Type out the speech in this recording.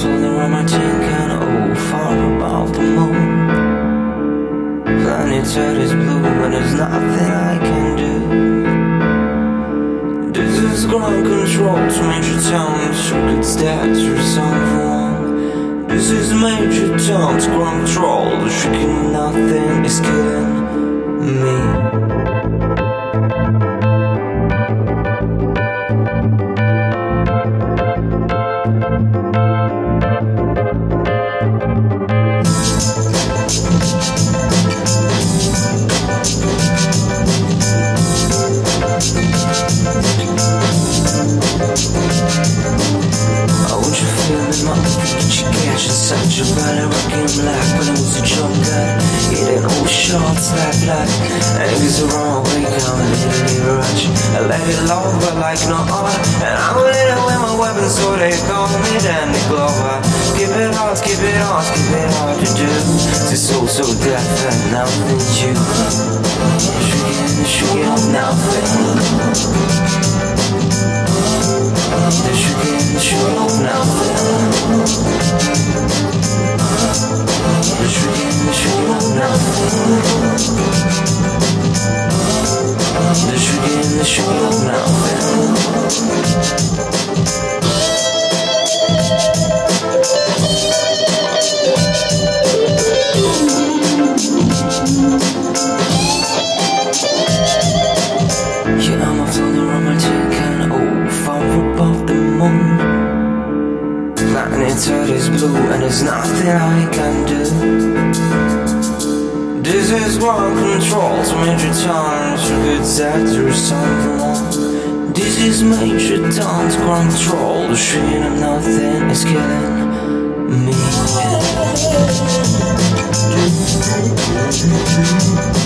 Fooling around my chin, kinda old, far above the moon. Planet Earth is blue, but there's nothing I can do. This is ground control to Major Tom, circuit that resolve wrong. This is Major Tom's ground control, the shrieking nothing is killing me. Rocking black when I was a guy Eating old shots like black. The wrong way Come a little rush I let it long but like no other. And I'm a little with my weapons So they call me Danny Glover. Keep it hard, keep it hard, keep it hard to do. This So So Def and nothing you Shaking, shaking, nothing The sugar in the sugar of nothing. Yeah, I'm and above the moon. Planet Earth is blue and there's nothing I can do. This is one control to Major Tom's good actor someone. This is Major Tom's control. The sheen of nothing is killing me.